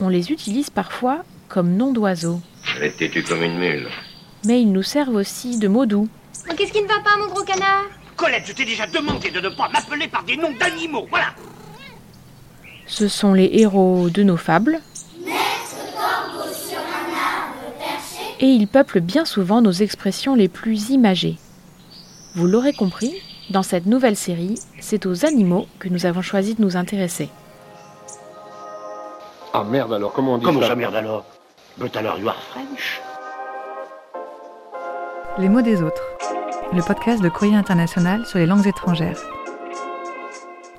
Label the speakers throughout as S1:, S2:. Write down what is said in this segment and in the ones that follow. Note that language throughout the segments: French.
S1: On les utilise parfois comme nom d'oiseaux.
S2: Elle est têtue comme une mule.
S1: Mais ils nous servent aussi de mots doux.
S3: Qu'est-ce qui ne va pas, mon gros canard?
S4: Colette, je t'ai déjà demandé de ne pas m'appeler par des noms d'animaux, voilà
S1: Ce sont les héros de nos fables. Et ils peuplent bien souvent nos expressions les plus imagées. Vous l'aurez compris, dans cette nouvelle série, c'est aux animaux que nous avons choisi de nous intéresser.
S5: Ah merde alors, comment on dit
S4: Comment
S5: ça
S4: ça, merde alors But alors you are French
S6: Les mots des autres. Le podcast de Courrier International sur les langues étrangères.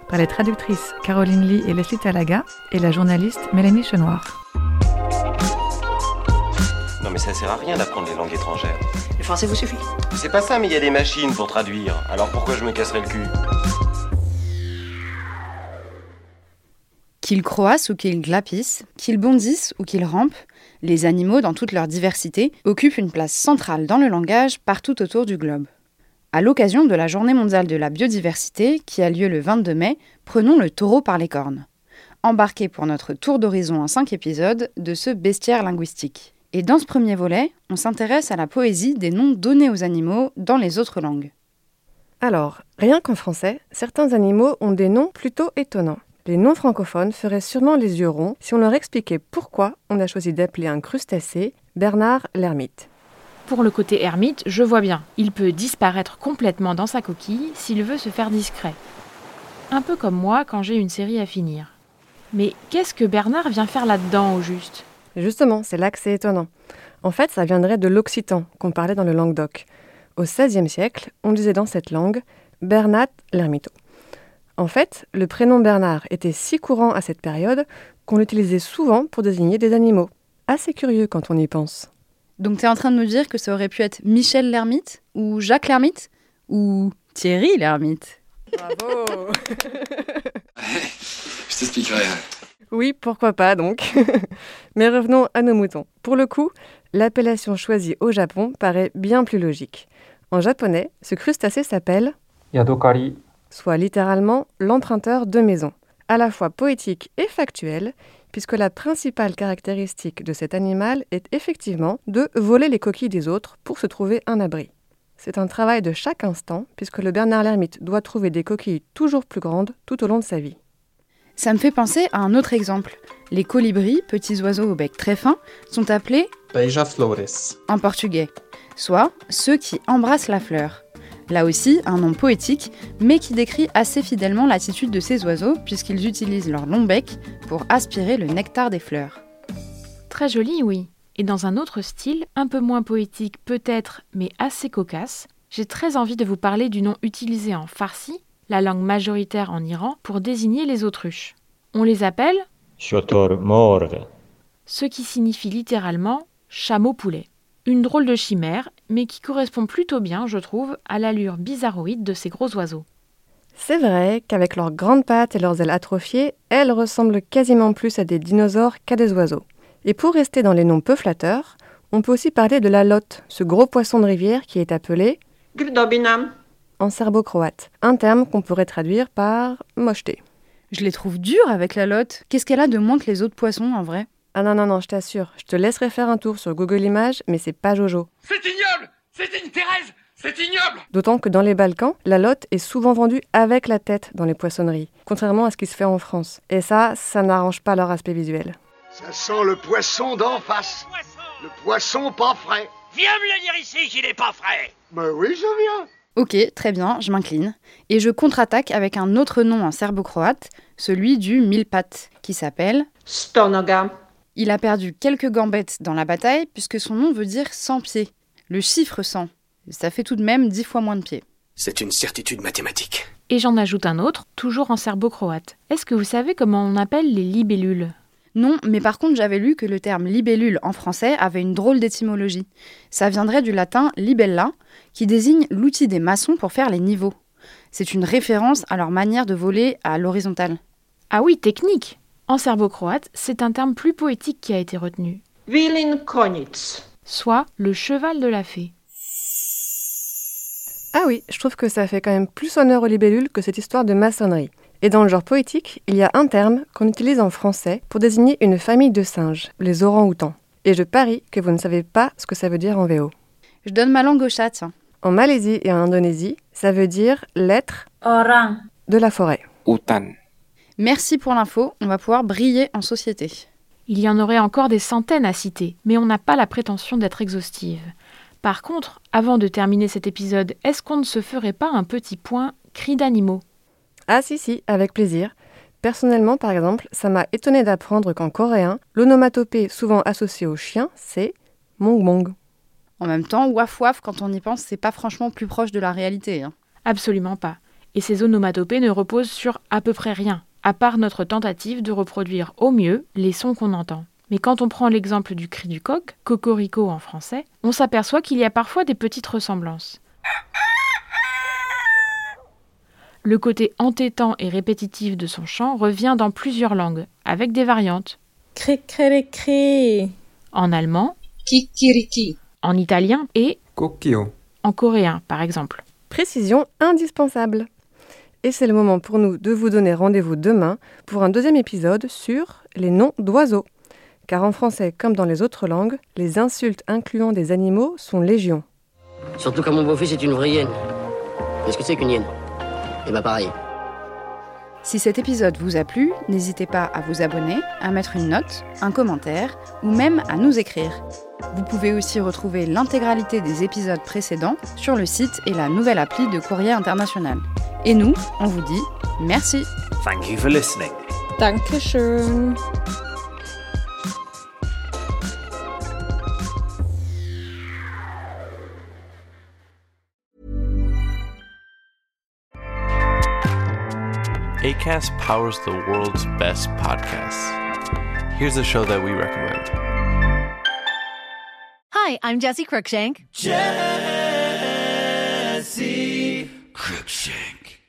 S6: Par les traductrices Caroline Lee et Leslie Talaga et la journaliste Mélanie Chenoir.
S7: Non mais ça sert à rien d'apprendre les langues étrangères.
S8: Le français vous suffit
S7: C'est pas ça, mais il y a des machines pour traduire. Alors pourquoi je me casserais le cul?
S9: Qu'ils croassent ou qu'ils glapissent, qu'ils bondissent ou qu'ils rampent, les animaux, dans toute leur diversité, occupent une place centrale dans le langage partout autour du globe. À l'occasion de la Journée mondiale de la biodiversité, qui a lieu le 22 mai, prenons le taureau par les cornes. Embarquez pour notre tour d'horizon en 5 épisodes de ce bestiaire linguistique. Et dans ce premier volet, on s'intéresse à la poésie des noms donnés aux animaux dans les autres langues.
S10: Alors, rien qu'en français, certains animaux ont des noms plutôt étonnants. Les non-francophones feraient sûrement les yeux ronds si on leur expliquait pourquoi on a choisi d'appeler un crustacé Bernard l'ermite.
S1: Pour le côté ermite, je vois bien. Il peut disparaître complètement dans sa coquille s'il veut se faire discret. Un peu comme moi quand j'ai une série à finir. Mais qu'est-ce que Bernard vient faire là-dedans au juste?
S10: Justement, c'est là que c'est étonnant. En fait, ça viendrait de l'occitan qu'on parlait dans le Languedoc. Au XVIe siècle, on disait dans cette langue Bernat l'ermito. En fait, le prénom Bernard était si courant à cette période qu'on l'utilisait souvent pour désigner des animaux. Assez curieux quand on y pense.
S9: Donc tu es en train de me dire que ça aurait pu être Michel l'ermite Ou Jacques l'ermite Ou Thierry l'ermite?
S10: Bravo
S11: Je t'expliquerai.
S10: Oui, pourquoi pas donc. Mais revenons à nos moutons. Pour le coup, l'appellation choisie au Japon paraît bien plus logique. En japonais, ce crustacé s'appelle
S12: Yadokari,
S10: soit littéralement l'emprunteur de maison, à la fois poétique et factuel, puisque la principale caractéristique de cet animal est effectivement de voler les coquilles des autres pour se trouver un abri. C'est un travail de chaque instant, puisque le Bernard l'ermite doit trouver des coquilles toujours plus grandes tout au long de sa vie.
S9: Ça me fait penser à un autre exemple. Les colibris, petits oiseaux au bec très fin, sont appelés
S12: Beija-flores.
S9: en portugais, soit ceux qui embrassent la fleur. Là aussi, un nom poétique, mais qui décrit assez fidèlement l'attitude de ces oiseaux, puisqu'ils utilisent leur long bec pour aspirer le nectar des fleurs.
S1: Très joli, oui. Et dans un autre style, un peu moins poétique peut-être, mais assez cocasse, j'ai très envie de vous parler du nom utilisé en farsi, la langue majoritaire en Iran, pour désigner les autruches. On les appelle ce qui signifie littéralement chameau-poulet. Une drôle de chimère, mais qui correspond plutôt bien, je trouve, à l'allure bizarroïde de ces gros oiseaux.
S10: C'est vrai qu'avec leurs grandes pattes et leurs ailes atrophiées, elles ressemblent quasiment plus à des dinosaures qu'à des oiseaux. Et pour rester dans les noms peu flatteurs, on peut aussi parler de la lotte, ce gros poisson de rivière qui est appelé
S8: Grdobinam.
S10: en serbo-croate, un terme qu'on pourrait traduire par mocheté.
S9: Je les trouve durs avec la lotte. Qu'est-ce qu'elle a de moins que les autres poissons en vrai?
S10: Ah non, non, non, je t'assure, je te laisserai faire un tour sur Google Images, mais c'est pas Jojo.
S4: C'est ignoble C'est une Thérèse C'est ignoble
S10: D'autant que dans les Balkans, la lotte est souvent vendue avec la tête dans les poissonneries, contrairement à ce qui se fait en France. Et ça, ça n'arrange pas leur aspect visuel.
S4: Ça sent le poisson d'en face Le poisson pas frais Viens me le dire ici qu'il est pas frais Ben oui, je viens
S9: Ok, très bien, je m'incline. Et je contre-attaque avec un autre nom en serbo-croate, celui du mille pattes, qui s'appelle
S8: Stonoga.
S9: Il a perdu quelques gambettes dans la bataille, puisque son nom veut dire 100 pieds. Le chiffre 100. Ça fait tout de même 10 fois moins de pieds.
S11: C'est une certitude mathématique.
S1: Et j'en ajoute un autre, toujours en serbo-croate. Est-ce que vous savez comment on appelle les libellules?
S9: Non, mais par contre j'avais lu que le terme libellule en français avait une drôle d'étymologie. Ça viendrait du latin libella, qui désigne l'outil des maçons pour faire les niveaux. C'est une référence à leur manière de voler à l'horizontale.
S1: Ah oui, technique En serbo-croate, c'est un terme plus poétique qui a été retenu,
S8: Vilin konitz.
S1: soit le cheval de la fée.
S10: Ah oui, je trouve que ça fait quand même plus honneur aux libellules que cette histoire de maçonnerie. Et dans le genre poétique, il y a un terme qu'on utilise en français pour désigner une famille de singes, les orang-outans. Et je parie que vous ne savez pas ce que ça veut dire en VO.
S9: Je donne ma langue au chat, tiens.
S10: En Malaisie et en Indonésie, ça veut dire l'être
S3: Orang.
S10: de la forêt.
S12: Hutan.
S9: Merci pour l'info, on va pouvoir briller en société.
S1: Il y en aurait encore des centaines à citer, mais on n'a pas la prétention d'être exhaustive. Par contre, avant de terminer cet épisode, est-ce qu'on ne se ferait pas un petit point cri d'animaux?
S10: Ah si si, avec plaisir. Personnellement, par exemple, ça m'a étonné d'apprendre qu'en coréen, l'onomatopée souvent associée au chien, c'est mong mong.
S9: En même temps, waf waf, quand on y pense, c'est pas franchement plus proche de la réalité. hein.
S1: Absolument pas. Et ces onomatopées ne reposent sur à peu près rien, à part notre tentative de reproduire au mieux les sons qu'on entend. Mais quand on prend l'exemple du cri du coq, cocorico en français, on s'aperçoit qu'il y a parfois des petites ressemblances. Le côté entêtant et répétitif de son chant revient dans plusieurs langues, avec des variantes.
S3: Cri-cri-cri.
S1: En allemand,
S3: Kikiriki.
S1: en italien et
S12: Kokio.
S1: en coréen, par exemple.
S10: Précision indispensable. Et c'est le moment pour nous de vous donner rendez-vous demain pour un deuxième épisode sur les noms d'oiseaux. Car en français comme dans les autres langues, les insultes incluant des animaux sont légion.
S5: Surtout quand mon beau-fils est une vraie hyène. Qu'est-ce que c'est qu'une hyène? Eh bah pareil.
S9: Si cet épisode vous a plu, n'hésitez pas à vous abonner, à mettre une note, un commentaire ou même à nous écrire. Vous pouvez aussi retrouver l'intégralité des épisodes précédents sur le site et la nouvelle appli de Courrier International. Et nous, on vous dit merci.
S11: Thank you for listening.
S3: Dankeschön.
S13: ACAST powers the world's best podcasts. Here's a show that we recommend.
S14: Hi, I'm Jesse Cruikshank.
S15: Jesse Cruikshank.